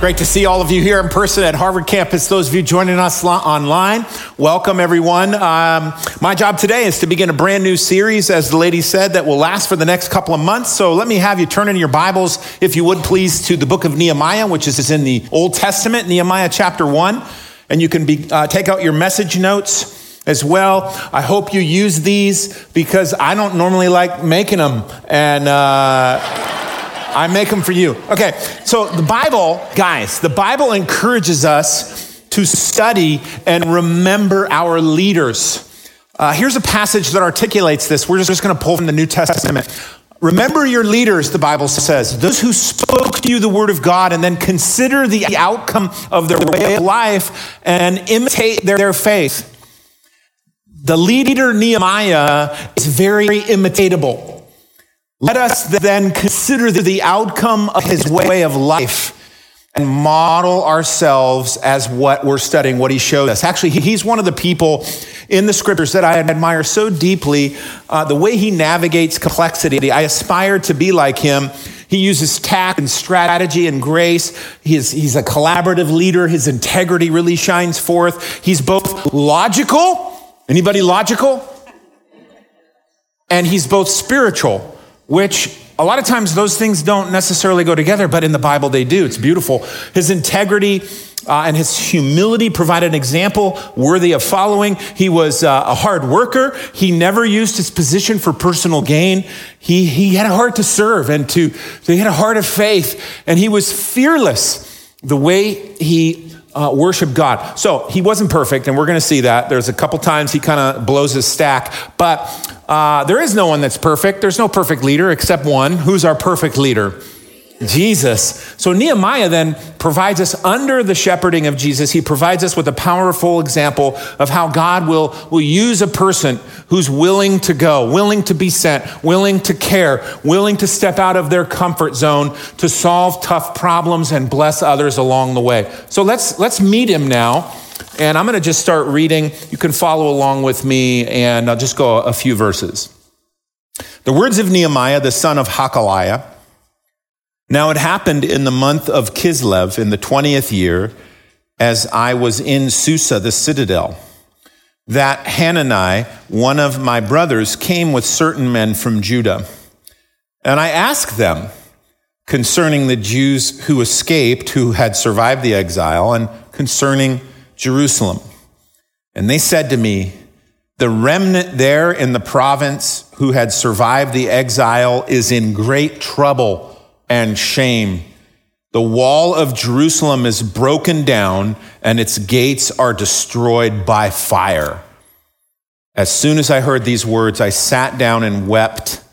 Great to see all of you here in person at Harvard campus. Those of you joining us online, welcome everyone. Um, my job today is to begin a brand new series, as the lady said, that will last for the next couple of months. So let me have you turn in your Bibles, if you would please, to the book of Nehemiah, which is in the Old Testament, Nehemiah chapter 1. And you can be, uh, take out your message notes as well. I hope you use these because I don't normally like making them. And, uh, I make them for you. Okay, so the Bible, guys, the Bible encourages us to study and remember our leaders. Uh, here's a passage that articulates this. We're just just going to pull from the New Testament. Remember your leaders, the Bible says, those who spoke to you the word of God, and then consider the outcome of their way of life and imitate their, their faith. The leader Nehemiah is very imitatable. Let us then consider the outcome of his way of life and model ourselves as what we're studying, what he showed us. Actually, he's one of the people in the scriptures that I admire so deeply. Uh, the way he navigates complexity, I aspire to be like him. He uses tact and strategy and grace. He's, he's a collaborative leader. His integrity really shines forth. He's both logical. Anybody logical? And he's both spiritual which a lot of times those things don't necessarily go together, but in the Bible they do. It's beautiful. His integrity uh, and his humility provided an example worthy of following. He was uh, a hard worker. He never used his position for personal gain. He, he had a heart to serve and to, he had a heart of faith and he was fearless the way he uh, worship God. So he wasn't perfect, and we're going to see that. There's a couple times he kind of blows his stack, but uh, there is no one that's perfect. There's no perfect leader except one. Who's our perfect leader? Jesus. So Nehemiah then provides us under the shepherding of Jesus. He provides us with a powerful example of how God will, will use a person who's willing to go, willing to be sent, willing to care, willing to step out of their comfort zone to solve tough problems and bless others along the way. So let's, let's meet him now. And I'm going to just start reading. You can follow along with me and I'll just go a few verses. The words of Nehemiah, the son of Hacaliah, now it happened in the month of Kislev in the 20th year, as I was in Susa, the citadel, that Hanani, one of my brothers, came with certain men from Judah. And I asked them concerning the Jews who escaped, who had survived the exile, and concerning Jerusalem. And they said to me, the remnant there in the province who had survived the exile is in great trouble and shame. The wall of Jerusalem is broken down and its gates are destroyed by fire. As soon as I heard these words, I sat down and wept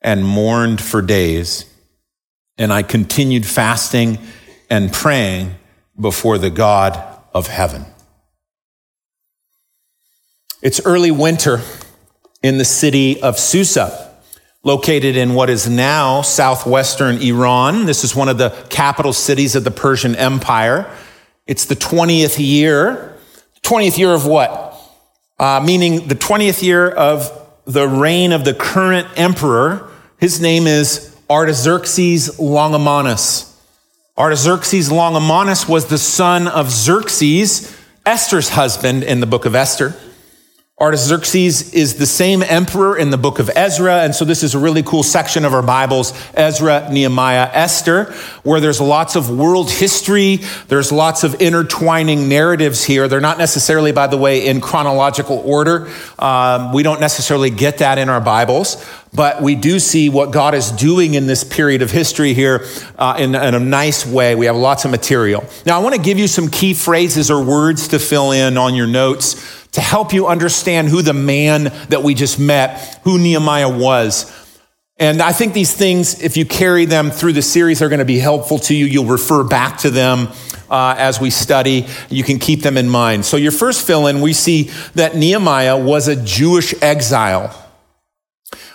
and mourned for days. And I continued fasting and praying before the God of heaven. It's early winter in the city of Susa located in what is now southwestern Iran. This is one of the capital cities of the Persian Empire. It's the 20th year. 20th year of what? Uh, meaning the 20th year of the reign of the current emperor. His name is Artaxerxes Longimanus. Artaxerxes Longimanus was the son of Xerxes, Esther's husband in the book of Esther. Artaxerxes is the same emperor in the book of Ezra. And so this is a really cool section of our Bibles, Ezra, Nehemiah, Esther, where there's lots of world history. There's lots of intertwining narratives here. They're not necessarily, by the way, in chronological order. Um, we don't necessarily get that in our Bibles, but we do see what God is doing in this period of history here uh, in, in a nice way. We have lots of material. Now, I want to give you some key phrases or words to fill in on your notes to help you understand who the man that we just met, who Nehemiah was. And I think these things, if you carry them through the series, are going to be helpful to you. You'll refer back to them uh, as we study. You can keep them in mind. So, your first fill in, we see that Nehemiah was a Jewish exile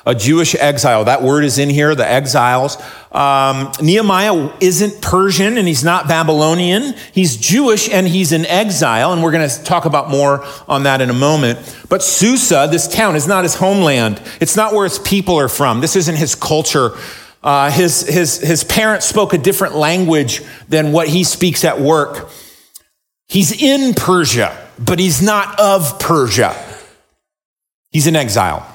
a Jewish exile. That word is in here, the exiles. Um, Nehemiah isn't Persian and he's not Babylonian. He's Jewish and he's in exile. And we're going to talk about more on that in a moment. But Susa, this town, is not his homeland. It's not where his people are from. This isn't his culture. Uh, his, his, his parents spoke a different language than what he speaks at work. He's in Persia, but he's not of Persia. He's in exile.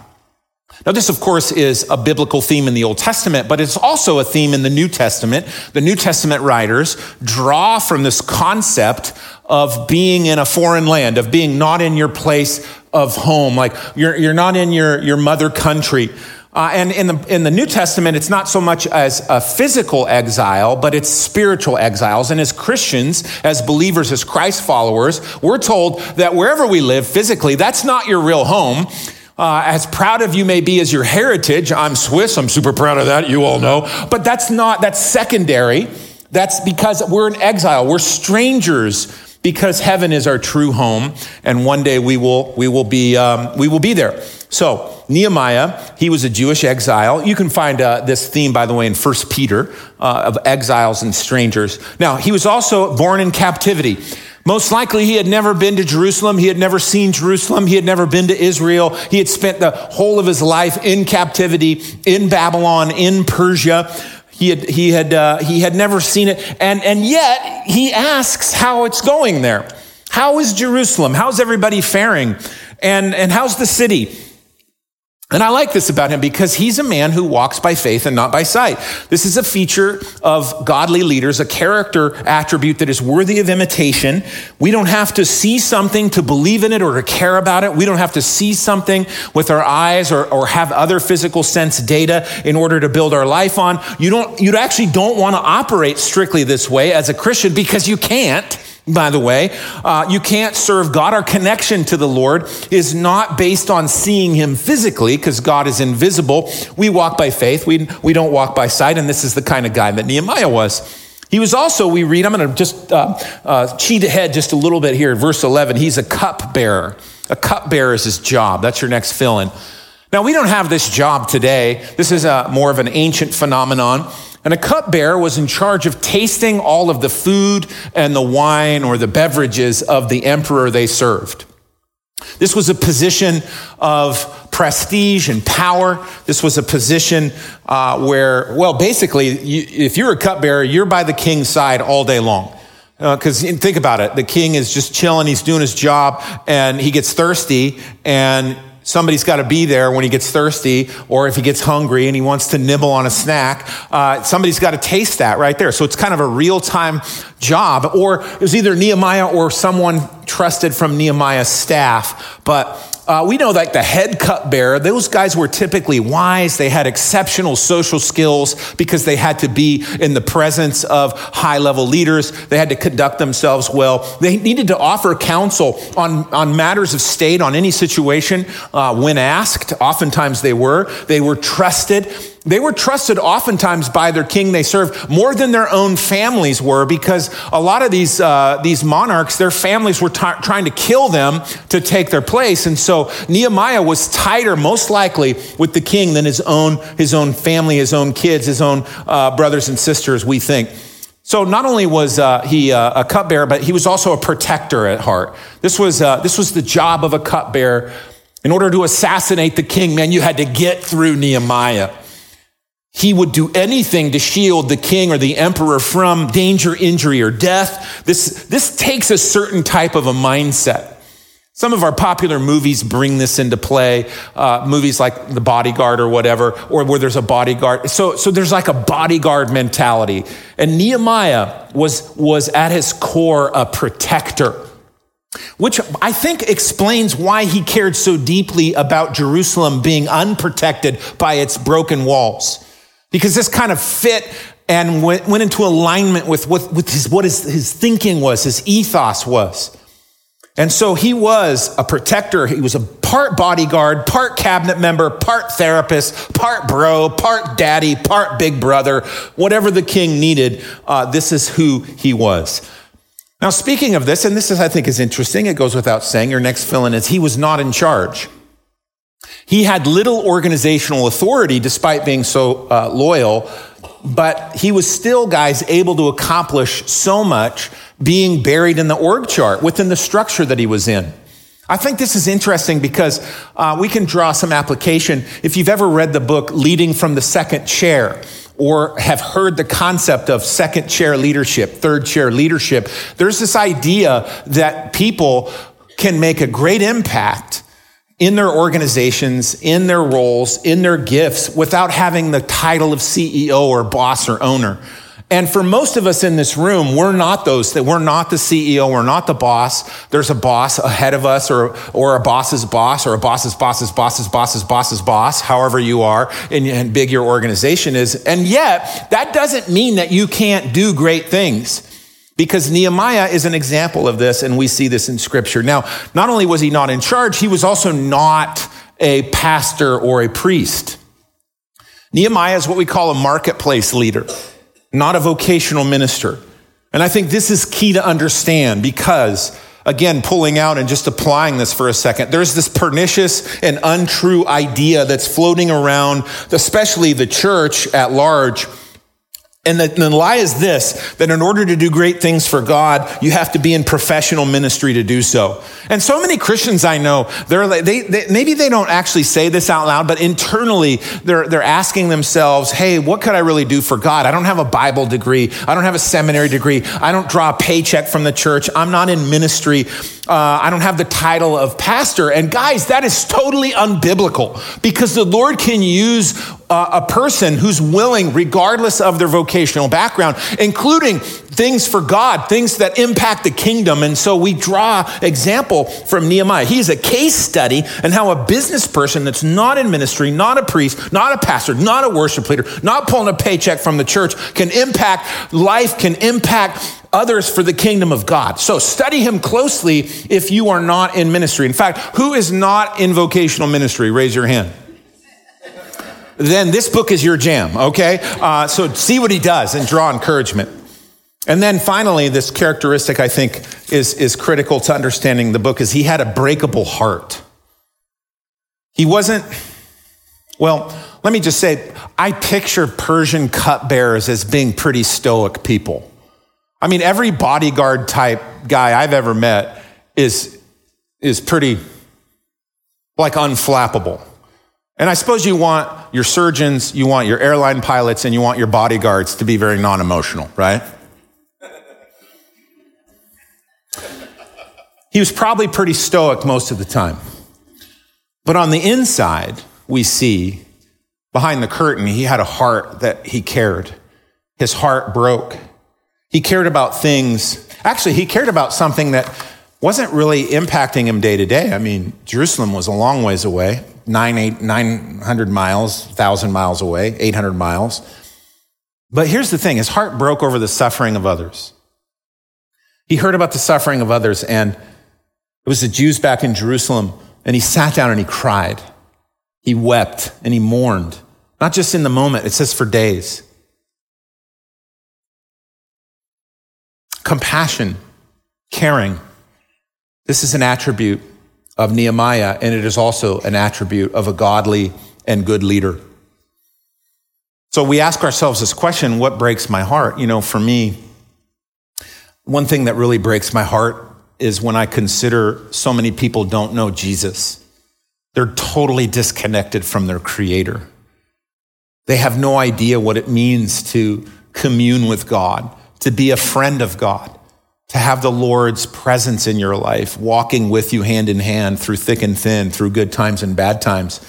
Now, this, of course, is a biblical theme in the Old Testament, but it's also a theme in the New Testament. The New Testament writers draw from this concept of being in a foreign land, of being not in your place of home, like you're, you're not in your, your mother country. Uh, and in the, in the New Testament, it's not so much as a physical exile, but it's spiritual exiles. And as Christians, as believers, as Christ followers, we're told that wherever we live physically, that's not your real home. Uh, as proud of you may be as your heritage, I'm Swiss, I'm super proud of that, you all know. But that's not, that's secondary. That's because we're in exile. We're strangers because heaven is our true home, and one day we will we will be um, we will be there. So Nehemiah, he was a Jewish exile. You can find uh, this theme, by the way, in First Peter uh, of exiles and strangers. Now he was also born in captivity. Most likely, he had never been to Jerusalem. He had never seen Jerusalem. He had never been to Israel. He had spent the whole of his life in captivity in Babylon, in Persia. He had, he had, uh, he had never seen it. And, and yet he asks how it's going there. How is Jerusalem? How's everybody faring? And, and how's the city? And I like this about him because he's a man who walks by faith and not by sight. This is a feature of godly leaders, a character attribute that is worthy of imitation. We don't have to see something to believe in it or to care about it. We don't have to see something with our eyes or, or have other physical sense data in order to build our life on. You don't, you actually don't want to operate strictly this way as a Christian because you can't by the way. Uh, you can't serve God. Our connection to the Lord is not based on seeing Him physically because God is invisible. We walk by faith, we, we don't walk by sight, and this is the kind of guy that Nehemiah was. He was also, we read, I'm going to just uh, uh, cheat ahead just a little bit here. Verse 11, he's a cup bearer. A cup bearer is his job. That's your next fill in. Now, we don't have this job today. This is a, more of an ancient phenomenon. And a cupbearer was in charge of tasting all of the food and the wine or the beverages of the emperor they served. This was a position of prestige and power. This was a position uh, where, well, basically, you, if you're a cupbearer, you're by the king's side all day long. Because uh, think about it, the king is just chilling, he's doing his job, and he gets thirsty, and Somebody's got to be there when he gets thirsty or if he gets hungry and he wants to nibble on a snack. Uh, somebody's got to taste that right there. So it's kind of a real time job. Or it was either Nehemiah or someone trusted from Nehemiah's staff. But uh, we know that the head cupbearer, those guys were typically wise. They had exceptional social skills because they had to be in the presence of high level leaders. They had to conduct themselves well. They needed to offer counsel on, on matters of state, on any situation uh, when asked. Oftentimes they were. They were trusted. They were trusted oftentimes by their king they served more than their own families were because a lot of these, uh, these monarchs, their families were t- trying to kill them to take their place. And so Nehemiah was tighter, most likely, with the king than his own, his own family, his own kids, his own uh, brothers and sisters, we think. So not only was uh, he uh, a cupbearer, but he was also a protector at heart. This was, uh, this was the job of a cupbearer. In order to assassinate the king, man, you had to get through Nehemiah. He would do anything to shield the king or the emperor from danger, injury, or death. This, this takes a certain type of a mindset. Some of our popular movies bring this into play, uh, movies like The Bodyguard or whatever, or where there's a bodyguard. So, so there's like a bodyguard mentality. And Nehemiah was, was at his core a protector, which I think explains why he cared so deeply about Jerusalem being unprotected by its broken walls because this kind of fit and went, went into alignment with what, with his, what his, his thinking was, his ethos was. And so he was a protector. He was a part bodyguard, part cabinet member, part therapist, part bro, part daddy, part big brother, whatever the king needed. Uh, this is who he was. Now, speaking of this, and this is, I think, is interesting. It goes without saying. Your next fill in is he was not in charge. He had little organizational authority despite being so uh, loyal, but he was still, guys, able to accomplish so much being buried in the org chart within the structure that he was in. I think this is interesting because uh, we can draw some application. If you've ever read the book Leading from the Second Chair, or have heard the concept of second chair leadership, third chair leadership, there's this idea that people can make a great impact in their organizations, in their roles, in their gifts without having the title of CEO or boss or owner. And for most of us in this room, we're not those that we're not the CEO, we're not the boss. There's a boss ahead of us or, or a boss's boss or a boss's boss's boss's boss's boss's boss, however you are and, and big your organization is. And yet that doesn't mean that you can't do great things. Because Nehemiah is an example of this, and we see this in scripture. Now, not only was he not in charge, he was also not a pastor or a priest. Nehemiah is what we call a marketplace leader not a vocational minister. And I think this is key to understand because, again, pulling out and just applying this for a second, there's this pernicious and untrue idea that's floating around, especially the church at large and the, the, lie is this that in order to do great things for God, you have to be in professional ministry to do so. And so many Christians I know, they're like, they, they, maybe they don't actually say this out loud, but internally they're, they're asking themselves, hey, what could I really do for God? I don't have a Bible degree. I don't have a seminary degree. I don't draw a paycheck from the church. I'm not in ministry. Uh, I don't have the title of pastor. And guys, that is totally unbiblical because the Lord can use uh, a person who's willing, regardless of their vocational background, including things for God, things that impact the kingdom. And so we draw example from Nehemiah. He's a case study and how a business person that's not in ministry, not a priest, not a pastor, not a worship leader, not pulling a paycheck from the church can impact life, can impact others for the kingdom of God. So study him closely if you are not in ministry. In fact, who is not in vocational ministry? Raise your hand then this book is your jam, okay? Uh, so see what he does and draw encouragement. And then finally, this characteristic I think is, is critical to understanding the book is he had a breakable heart. He wasn't, well, let me just say, I picture Persian cupbearers as being pretty stoic people. I mean, every bodyguard type guy I've ever met is, is pretty like unflappable. And I suppose you want your surgeons, you want your airline pilots, and you want your bodyguards to be very non emotional, right? He was probably pretty stoic most of the time. But on the inside, we see behind the curtain, he had a heart that he cared. His heart broke. He cared about things. Actually, he cared about something that wasn't really impacting him day to day. I mean, Jerusalem was a long ways away nine, eight, 900 miles, 1,000 miles away, 800 miles. But here's the thing his heart broke over the suffering of others. He heard about the suffering of others, and it was the Jews back in Jerusalem, and he sat down and he cried. He wept and he mourned, not just in the moment, it says for days. Compassion, caring. This is an attribute of Nehemiah, and it is also an attribute of a godly and good leader. So we ask ourselves this question what breaks my heart? You know, for me, one thing that really breaks my heart is when I consider so many people don't know Jesus. They're totally disconnected from their creator. They have no idea what it means to commune with God, to be a friend of God to have the Lord's presence in your life, walking with you hand in hand through thick and thin, through good times and bad times.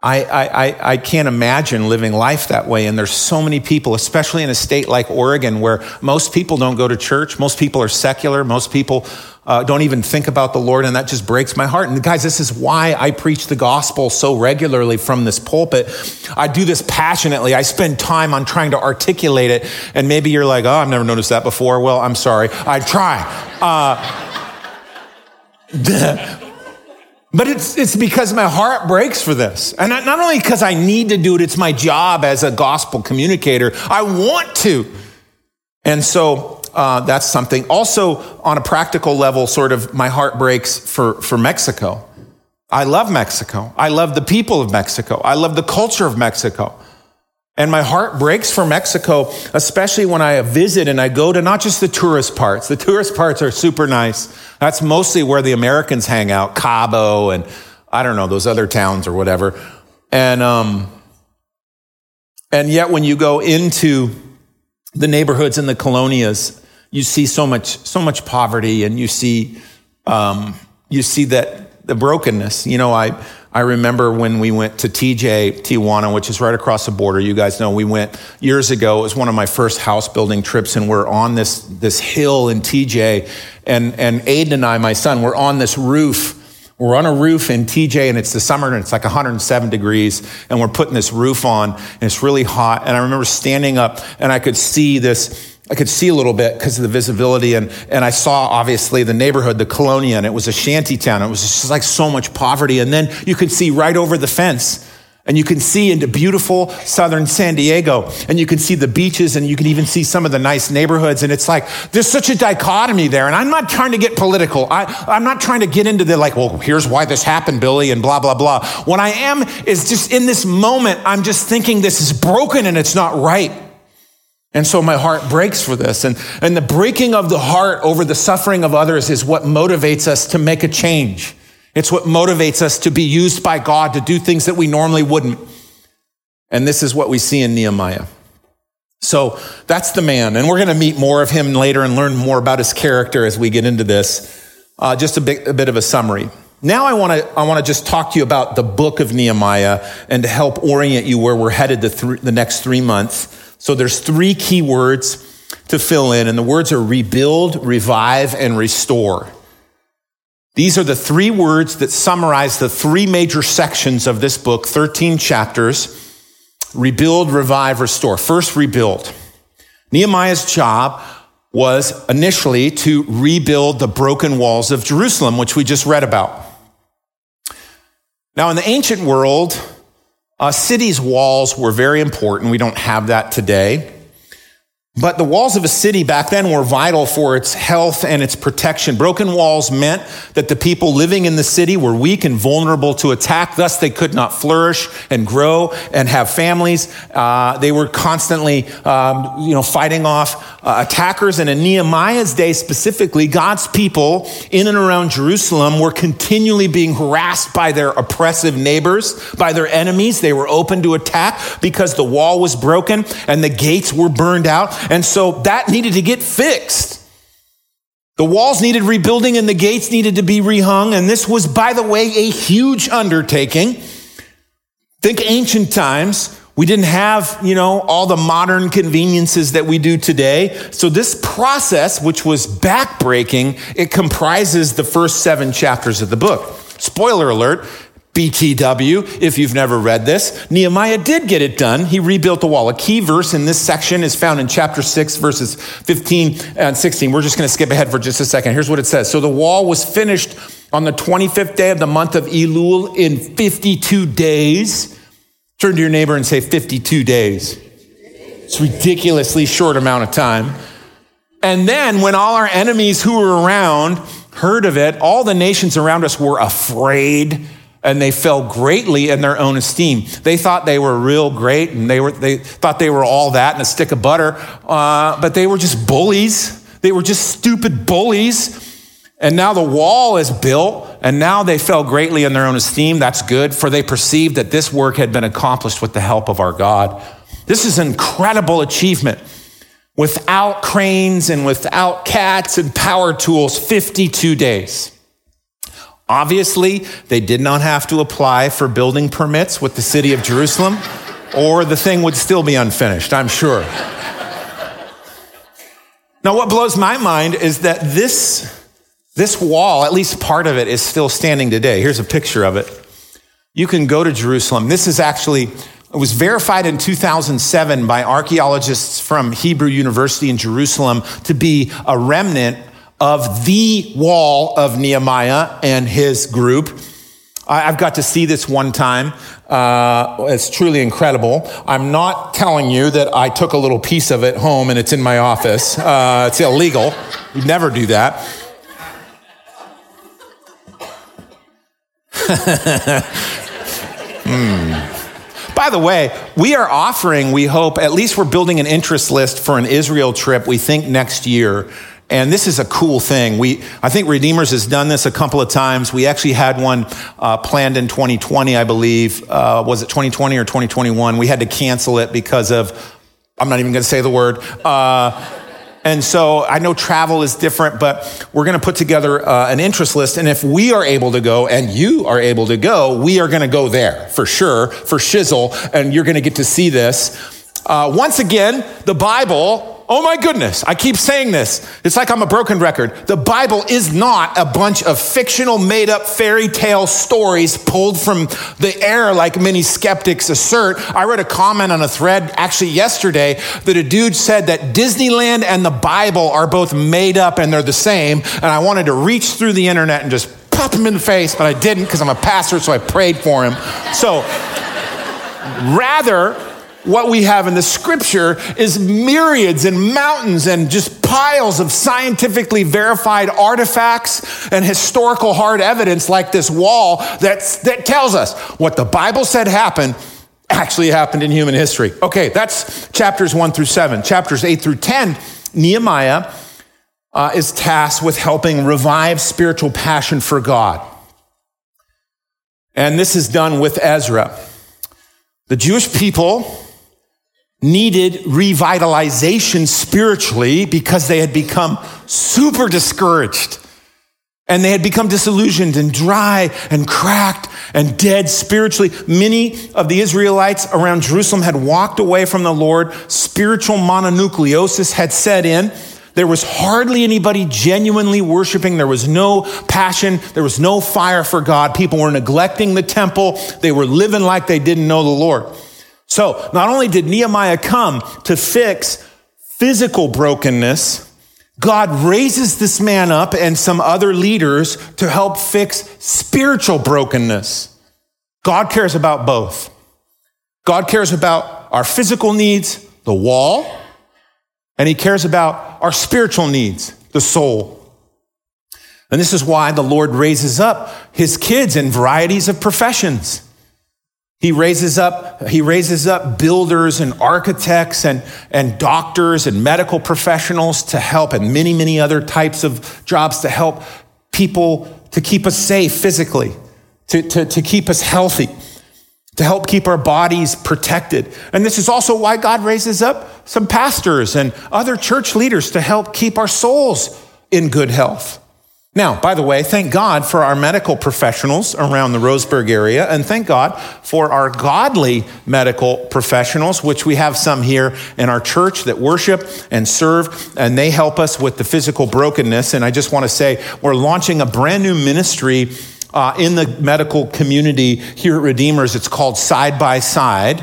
I, I, I can't imagine living life that way. And there's so many people, especially in a state like Oregon, where most people don't go to church. Most people are secular. Most people uh, don't even think about the Lord, and that just breaks my heart. And guys, this is why I preach the gospel so regularly from this pulpit. I do this passionately. I spend time on trying to articulate it. And maybe you're like, oh, I've never noticed that before. Well, I'm sorry. I try. Uh, but it's, it's because my heart breaks for this. And not only because I need to do it, it's my job as a gospel communicator. I want to. And so uh, that's something. Also, on a practical level, sort of my heart breaks for, for Mexico. I love Mexico. I love the people of Mexico. I love the culture of Mexico. And my heart breaks for Mexico, especially when I visit and I go to not just the tourist parts. The tourist parts are super nice. That's mostly where the Americans hang out, Cabo and I don't know, those other towns or whatever. And, um, And yet, when you go into the neighborhoods and the colonias, you see so much, so much poverty, and you see, um, you see that the brokenness. You know, I, I remember when we went to TJ Tijuana, which is right across the border. You guys know we went years ago. It was one of my first house building trips, and we're on this this hill in TJ, and and Aiden and I, my son, we're on this roof we're on a roof in TJ and it's the summer and it's like 107 degrees and we're putting this roof on and it's really hot. And I remember standing up and I could see this, I could see a little bit because of the visibility and, and I saw obviously the neighborhood, the Colonia, and it was a shanty town. It was just like so much poverty. And then you could see right over the fence and you can see into beautiful southern San Diego, and you can see the beaches, and you can even see some of the nice neighborhoods. And it's like, there's such a dichotomy there. And I'm not trying to get political. I, I'm not trying to get into the like, well, here's why this happened, Billy, and blah, blah, blah. What I am is just in this moment, I'm just thinking this is broken and it's not right. And so my heart breaks for this. And, and the breaking of the heart over the suffering of others is what motivates us to make a change. It's what motivates us to be used by God to do things that we normally wouldn't. And this is what we see in Nehemiah. So that's the man. And we're going to meet more of him later and learn more about his character as we get into this. Uh, just a bit, a bit of a summary. Now I want to I want to just talk to you about the book of Nehemiah and to help orient you where we're headed the, th- the next three months. So there's three key words to fill in, and the words are rebuild, revive, and restore. These are the three words that summarize the three major sections of this book, 13 chapters rebuild, revive, restore. First, rebuild. Nehemiah's job was initially to rebuild the broken walls of Jerusalem, which we just read about. Now, in the ancient world, Uh, a city's walls were very important. We don't have that today. But the walls of a city back then were vital for its health and its protection. Broken walls meant that the people living in the city were weak and vulnerable to attack. Thus, they could not flourish and grow and have families. Uh, they were constantly, um, you know, fighting off uh, attackers. And in Nehemiah's day specifically, God's people in and around Jerusalem were continually being harassed by their oppressive neighbors, by their enemies. They were open to attack because the wall was broken and the gates were burned out. And so that needed to get fixed. The walls needed rebuilding and the gates needed to be rehung. And this was, by the way, a huge undertaking. Think ancient times. We didn't have, you know, all the modern conveniences that we do today. So this process, which was backbreaking, it comprises the first seven chapters of the book. Spoiler alert, BTW, if you've never read this, Nehemiah did get it done. He rebuilt the wall. A key verse in this section is found in chapter 6, verses 15 and 16. We're just going to skip ahead for just a second. Here's what it says. So the wall was finished on the 25th day of the month of Elul in 52 days. Turn to your neighbor and say 52 days. It's ridiculously short amount of time. And then when all our enemies who were around heard of it, all the nations around us were afraid and they fell greatly in their own esteem. They thought they were real great and they, were, they thought they were all that and a stick of butter, uh, but they were just bullies. They were just stupid bullies. And now the wall is built, and now they fell greatly in their own esteem. That's good, for they perceived that this work had been accomplished with the help of our God. This is an incredible achievement. Without cranes and without cats and power tools, 52 days. Obviously, they did not have to apply for building permits with the city of Jerusalem, or the thing would still be unfinished, I'm sure. now, what blows my mind is that this, this wall, at least part of it, is still standing today. Here's a picture of it. You can go to Jerusalem. This is actually, it was verified in 2007 by archaeologists from Hebrew University in Jerusalem to be a remnant of the wall of Nehemiah and his group. I've got to see this one time. Uh, it's truly incredible. I'm not telling you that I took a little piece of it home and it's in my office. Uh, it's illegal. You'd never do that. hmm. By the way, we are offering, we hope, at least we're building an interest list for an Israel trip, we think next year. And this is a cool thing. We, I think Redeemers has done this a couple of times. We actually had one uh, planned in 2020, I believe. Uh, was it 2020 or 2021? We had to cancel it because of, I'm not even going to say the word. Uh, and so I know travel is different, but we're going to put together uh, an interest list. And if we are able to go and you are able to go, we are going to go there for sure, for shizzle. And you're going to get to see this. Uh, once again, the Bible oh my goodness, I keep saying this. It's like I'm a broken record. The Bible is not a bunch of fictional, made up fairy tale stories pulled from the air like many skeptics assert. I read a comment on a thread actually yesterday that a dude said that Disneyland and the Bible are both made up and they're the same. And I wanted to reach through the internet and just pop him in the face, but I didn't because I'm a pastor, so I prayed for him. So rather, what we have in the scripture is myriads and mountains and just piles of scientifically verified artifacts and historical hard evidence like this wall that's, that tells us what the Bible said happened actually happened in human history. Okay, that's chapters one through seven. Chapters eight through 10, Nehemiah uh, is tasked with helping revive spiritual passion for God. And this is done with Ezra. The Jewish people needed revitalization spiritually because they had become super discouraged. And they had become disillusioned and dry and cracked and dead spiritually. Many of the Israelites around Jerusalem had walked away from the Lord. Spiritual mononucleosis had set in. There was hardly anybody genuinely worshiping. There was no passion. There was no fire for God. People were neglecting the temple. They were living like they didn't know the Lord. So not only did Nehemiah come to fix physical brokenness, God raises this man up and some other leaders to help fix spiritual brokenness. God cares about both. God cares about our physical needs, the wall, and he cares about our spiritual needs, the soul. And this is why the Lord raises up his kids in varieties of professions. He raises up, he raises up builders and architects and, and doctors and medical professionals to help and many, many other types of jobs to help people to keep us safe physically, to, to, to keep us healthy, to help keep our bodies protected. And this is also why God raises up some pastors and other church leaders to help keep our souls in good health. Now, by the way, thank God for our medical professionals around the Roseburg area, and thank God for our godly medical professionals, which we have some here in our church that worship and serve, and they help us with the physical brokenness. And I just want to say, we're launching a brand new ministry uh, in the medical community here at Redeemers. It's called Side by Side.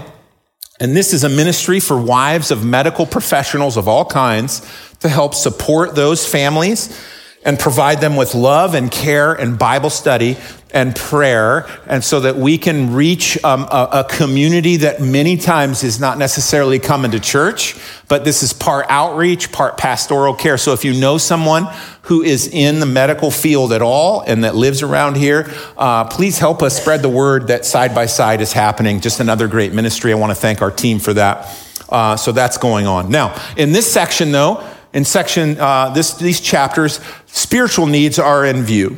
And this is a ministry for wives of medical professionals of all kinds to help support those families and provide them with love and care and Bible study and prayer, and so that we can reach um, a, a, community that many times is not necessarily coming to church, but this is part outreach, part pastoral care. So if you know someone who is in the medical field at all and that lives around here, uh, please help us spread the word that side by side is happening. Just another great ministry. I want to thank our team for that. Uh, so that's going on. Now, in this section, though, in section, uh, this, these chapters, spiritual needs are in view.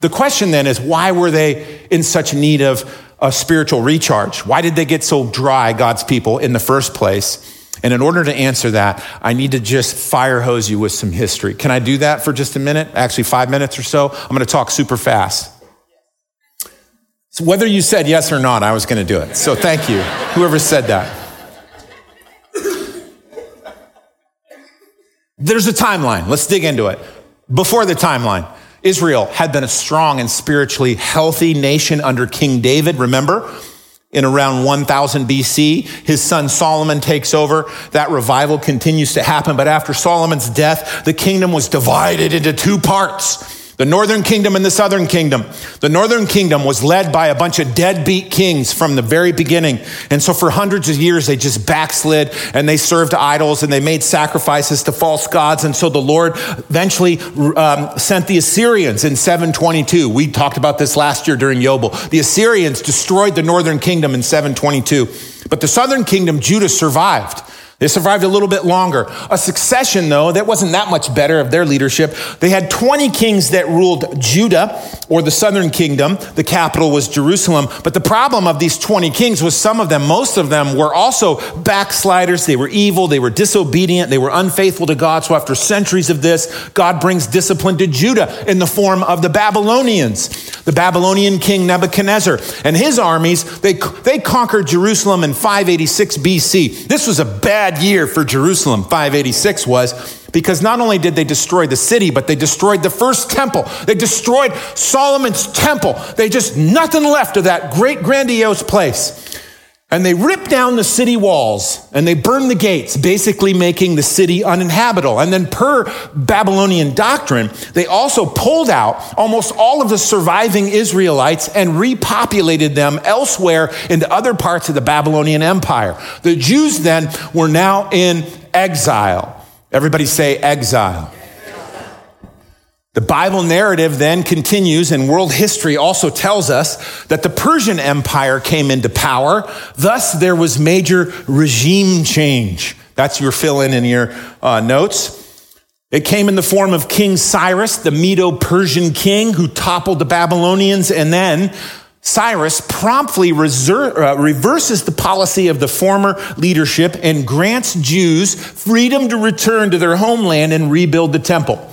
The question then is why were they in such need of a spiritual recharge? Why did they get so dry, God's people, in the first place? And in order to answer that, I need to just fire hose you with some history. Can I do that for just a minute? Actually, five minutes or so. I'm going to talk super fast. So whether you said yes or not, I was going to do it. So thank you, whoever said that. There's a timeline. Let's dig into it. Before the timeline, Israel had been a strong and spiritually healthy nation under King David. Remember? In around 1000 BC, his son Solomon takes over. That revival continues to happen. But after Solomon's death, the kingdom was divided into two parts. The northern kingdom and the southern kingdom. The northern kingdom was led by a bunch of deadbeat kings from the very beginning. And so for hundreds of years, they just backslid and they served idols and they made sacrifices to false gods. And so the Lord eventually um, sent the Assyrians in 722. We talked about this last year during Yobel. The Assyrians destroyed the northern kingdom in 722. But the southern kingdom, Judah, survived. They survived a little bit longer. A succession, though, that wasn't that much better of their leadership. They had 20 kings that ruled Judah, or the southern kingdom. The capital was Jerusalem. But the problem of these 20 kings was some of them, most of them, were also backsliders. They were evil. They were disobedient. They were unfaithful to God. So after centuries of this, God brings discipline to Judah in the form of the Babylonians. The Babylonian king Nebuchadnezzar and his armies, they, they conquered Jerusalem in 586 BC. This was a bad bad year for Jerusalem, 586 was, because not only did they destroy the city, but they destroyed the first temple. They destroyed Solomon's temple. They just, nothing left of that great grandiose place. And they ripped down the city walls and they burned the gates, basically making the city uninhabitable. And then, per Babylonian doctrine, they also pulled out almost all of the surviving Israelites and repopulated them elsewhere into other parts of the Babylonian Empire. The Jews then were now in exile. Everybody say exile. The Bible narrative then continues, and world history also tells us that the Persian Empire came into power. Thus, there was major regime change. That's your fill in in your uh, notes. It came in the form of King Cyrus, the Medo Persian king who toppled the Babylonians, and then Cyrus promptly uh, reverses the policy of the former leadership and grants Jews freedom to return to their homeland and rebuild the temple.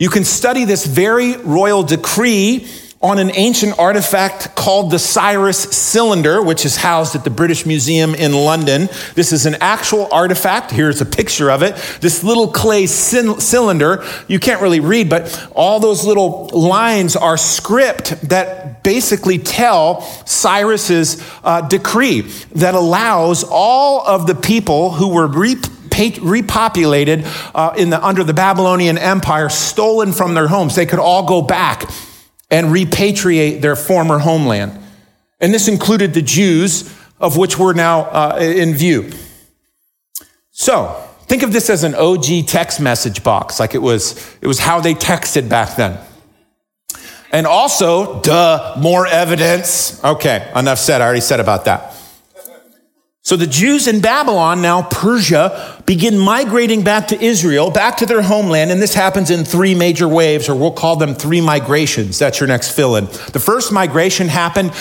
You can study this very royal decree on an ancient artifact called the Cyrus cylinder, which is housed at the British Museum in London. This is an actual artifact. Here's a picture of it. This little clay cylinder, you can't really read, but all those little lines are script that basically tell Cyrus's uh, decree that allows all of the people who were reaped repopulated uh, in the, under the Babylonian Empire, stolen from their homes. They could all go back and repatriate their former homeland. And this included the Jews, of which we're now uh, in view. So, think of this as an OG text message box, like it was, it was how they texted back then. And also, duh, more evidence. Okay, enough said. I already said about that. So the Jews in Babylon, now Persia, begin migrating back to Israel, back to their homeland, and this happens in three major waves, or we'll call them three migrations. That's your next fill in. The first migration happened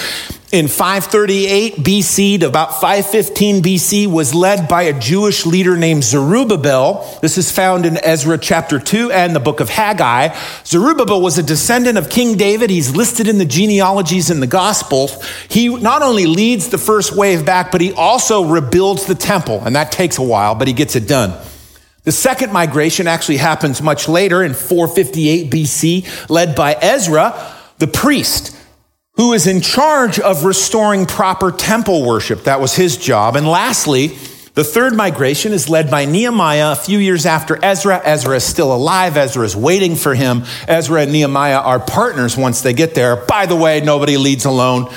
in 538 BC to about 515 BC was led by a Jewish leader named Zerubbabel. This is found in Ezra chapter 2 and the book of Haggai. Zerubbabel was a descendant of King David. He's listed in the genealogies in the Gospels. He not only leads the first wave back, but he also rebuilds the temple. And that takes a while, but he gets it done. The second migration actually happens much later in 458 BC, led by Ezra, the priest who is in charge of restoring proper temple worship. That was his job. And lastly, the third migration is led by Nehemiah a few years after Ezra. Ezra is still alive. Ezra is waiting for him. Ezra and Nehemiah are partners once they get there. By the way, nobody leads alone.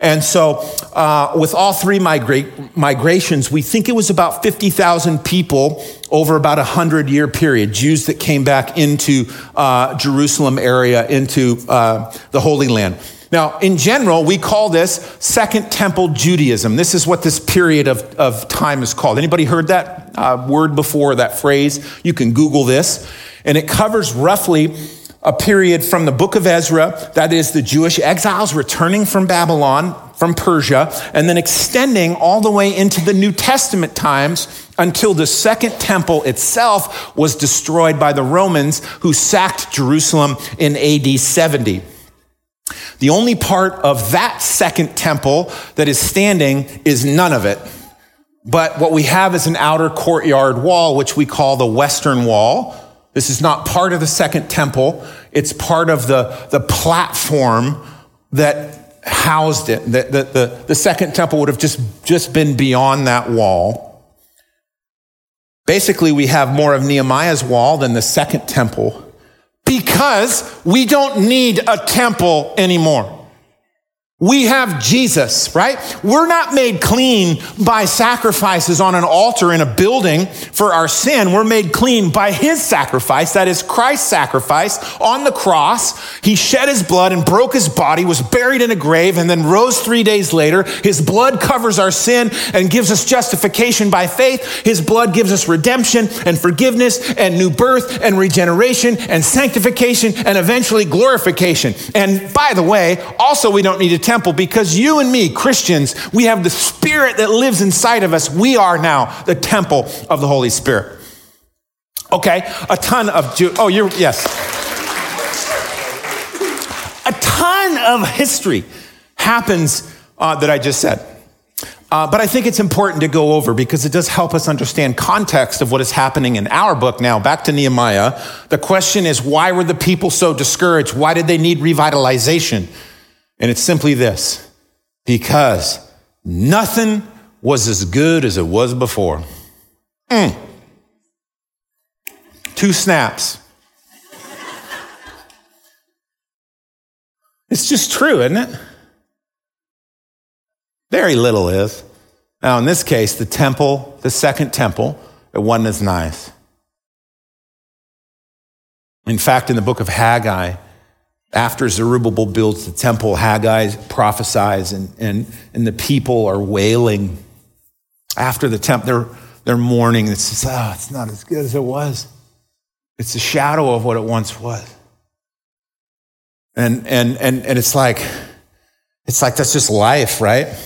And so, uh, with all three migra- migrations, we think it was about 50,000 people over about a hundred year period, Jews that came back into uh, Jerusalem area, into uh, the Holy Land. Now, in general, we call this Second Temple Judaism. This is what this period of, of time is called. Anybody heard that uh, word before, that phrase? You can Google this. And it covers roughly a period from the book of Ezra, that is the Jewish exiles returning from Babylon, from Persia, and then extending all the way into the New Testament times until the second temple itself was destroyed by the Romans who sacked Jerusalem in AD 70. The only part of that second temple that is standing is none of it. But what we have is an outer courtyard wall, which we call the Western Wall. This is not part of the second temple. It's part of the, the platform that housed it. The, the, the, the second temple would have just, just been beyond that wall. Basically, we have more of Nehemiah's wall than the second temple because we don't need a temple anymore. We have Jesus, right? We're not made clean by sacrifices on an altar in a building for our sin. We're made clean by his sacrifice. That is Christ's sacrifice on the cross. He shed his blood and broke his body, was buried in a grave, and then rose three days later. His blood covers our sin and gives us justification by faith. His blood gives us redemption and forgiveness and new birth and regeneration and sanctification and eventually glorification. And by the way, also we don't need to temple because you and me, Christians, we have the Spirit that lives inside of us. We are now the temple of the Holy Spirit. Okay, a ton of Jew. Oh, you're, yes. A ton of history happens uh, that I just said. Uh, but I think it's important to go over because it does help us understand context of what is happening in our book now. Back to Nehemiah. The question is, why were the people so discouraged? Why did they need revitalization? And it's simply this because nothing was as good as it was before. Mm. Two snaps. it's just true, isn't it? Very little is. Now, in this case, the temple, the second temple, it wasn't as nice. In fact, in the book of Haggai, after Zerubbabel builds the temple, Haggai prophesies and, and, and the people are wailing. After the temple, they're, they're mourning. It says, oh, it's not as good as it was. It's a shadow of what it once was. And, and, and, and it's like, it's like that's just life, right?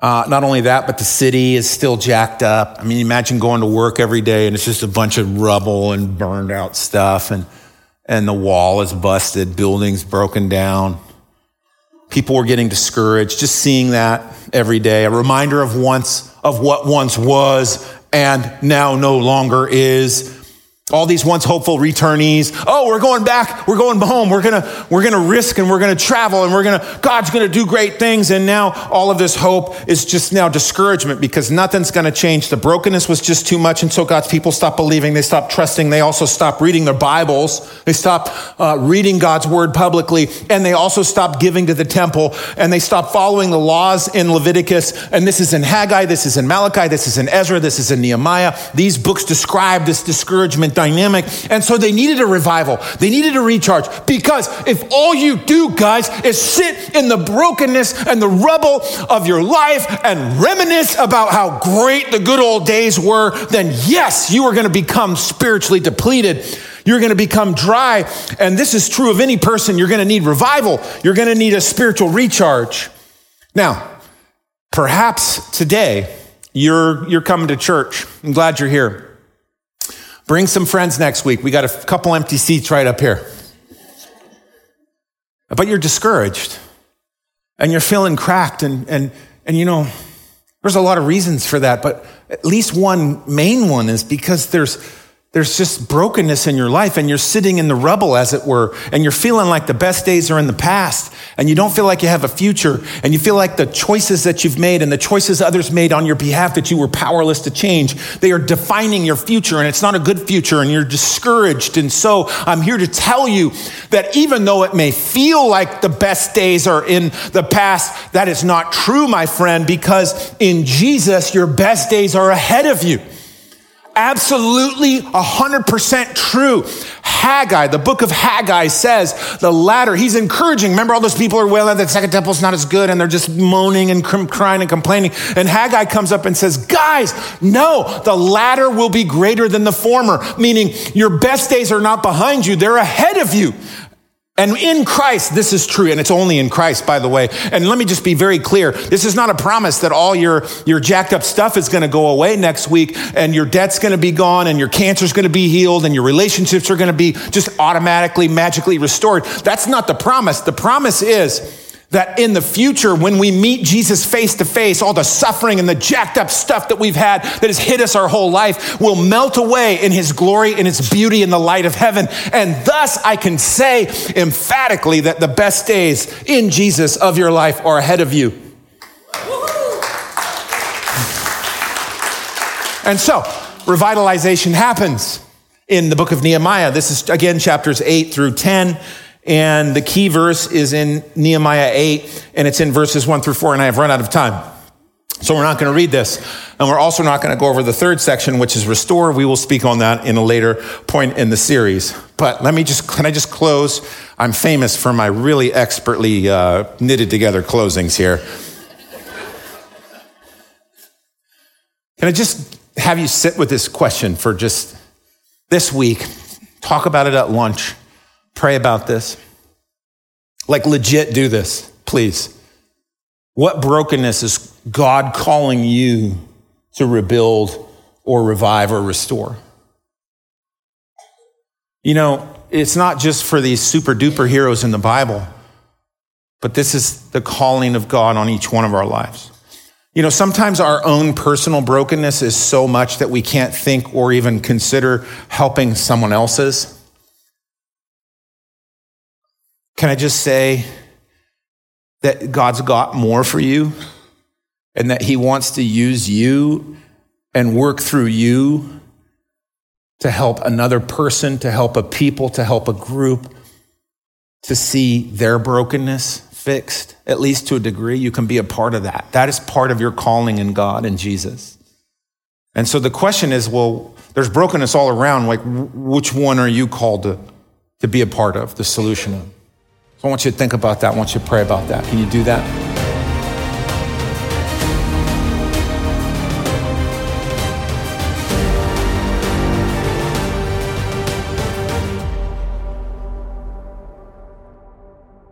Uh, not only that, but the city is still jacked up. I mean, imagine going to work every day and it's just a bunch of rubble and burned out stuff. And, and the wall is busted, buildings broken down. People were getting discouraged, just seeing that every day. A reminder of once, of what once was and now no longer is. All these once hopeful returnees. Oh, we're going back. We're going home. We're to, we're to risk and we're to travel and we're to, God's to do great things. And now all of this hope is just now discouragement because nothing's to change. The brokenness was just too much. And so God's people stopped believing. They stopped trusting. They also stopped reading their Bibles. They stopped uh, reading God's word publicly. And they also stopped giving to the temple and they stopped following the laws in Leviticus. And this is in Haggai. This is in Malachi. This is in Ezra. This is in Nehemiah. These books describe this discouragement dynamic. And so they needed a revival. They needed a recharge because if all you do, guys, is sit in the brokenness and the rubble of your life and reminisce about how great the good old days were, then yes, you are going to become spiritually depleted. You're going to become dry. And this is true of any person. You're going to need revival. You're going to need a spiritual recharge. Now, perhaps today you're, you're coming to church. I'm glad you're here. Bring some friends next week. We got a couple empty seats right up here. But you're discouraged and you're feeling cracked and, and, and you know, there's a lot of reasons for that, but at least one main one is because there's, there's just brokenness in your life and you're sitting in the rubble, as it were, and you're feeling like the best days are in the past and you don't feel like you have a future and you feel like the choices that you've made and the choices others made on your behalf that you were powerless to change, they are defining your future and it's not a good future and you're discouraged. And so I'm here to tell you that even though it may feel like the best days are in the past, that is not true, my friend, because in Jesus, your best days are ahead of you absolutely 100% true. Haggai, the book of Haggai says the latter, he's encouraging. Remember, all those people are wailing that the second temple's not as good and they're just moaning and crying and complaining. And Haggai comes up and says, Guys, no, the latter will be greater than the former, meaning your best days are not behind you, they're ahead of you. And in Christ, this is true. And it's only in Christ, by the way. And let me just be very clear. This is not a promise that all your, your jacked up stuff is going to go away next week and your debt's going to be gone and your cancer's going to be healed and your relationships are going to be just automatically, magically restored. That's not the promise. The promise is that in the future, when we meet Jesus face to face, all the suffering and the jacked up stuff that we've had that has hit us our whole life will melt away in his glory and its beauty in the light of heaven. And thus I can say emphatically that the best days in Jesus of your life are ahead of you. And so, revitalization happens in the book of Nehemiah. This is again chapters 8 through 10 And the key verse is in Nehemiah 8, and it's in verses 1 through 4, and I have run out of time. So we're not going to read this. And we're also not going to go over the third section, which is restore. We will speak on that in a later point in the series. But let me just, can I just close? I'm famous for my really expertly uh, knitted together closings here. Can I just have you sit with this question for just this week? Talk about it at lunch. Pray about this. Like, legit do this, please. What brokenness is God calling you to rebuild or revive or restore? You know, it's not just for these super duper heroes in the Bible, but this is the calling of God on each one of our lives. You know, sometimes our own personal brokenness is so much that we can't think or even consider helping someone else's. Can I just say that God's got more for you and that He wants to use you and work through you to help another person, to help a people, to help a group to see their brokenness fixed, at least to a degree. You can be a part of that. That is part of your calling in God and Jesus. And so the question is well, there's brokenness all around. Like, which one are you called to, to be a part of, the solution of? So I want you to think about that. I want you to pray about that. Can you do that?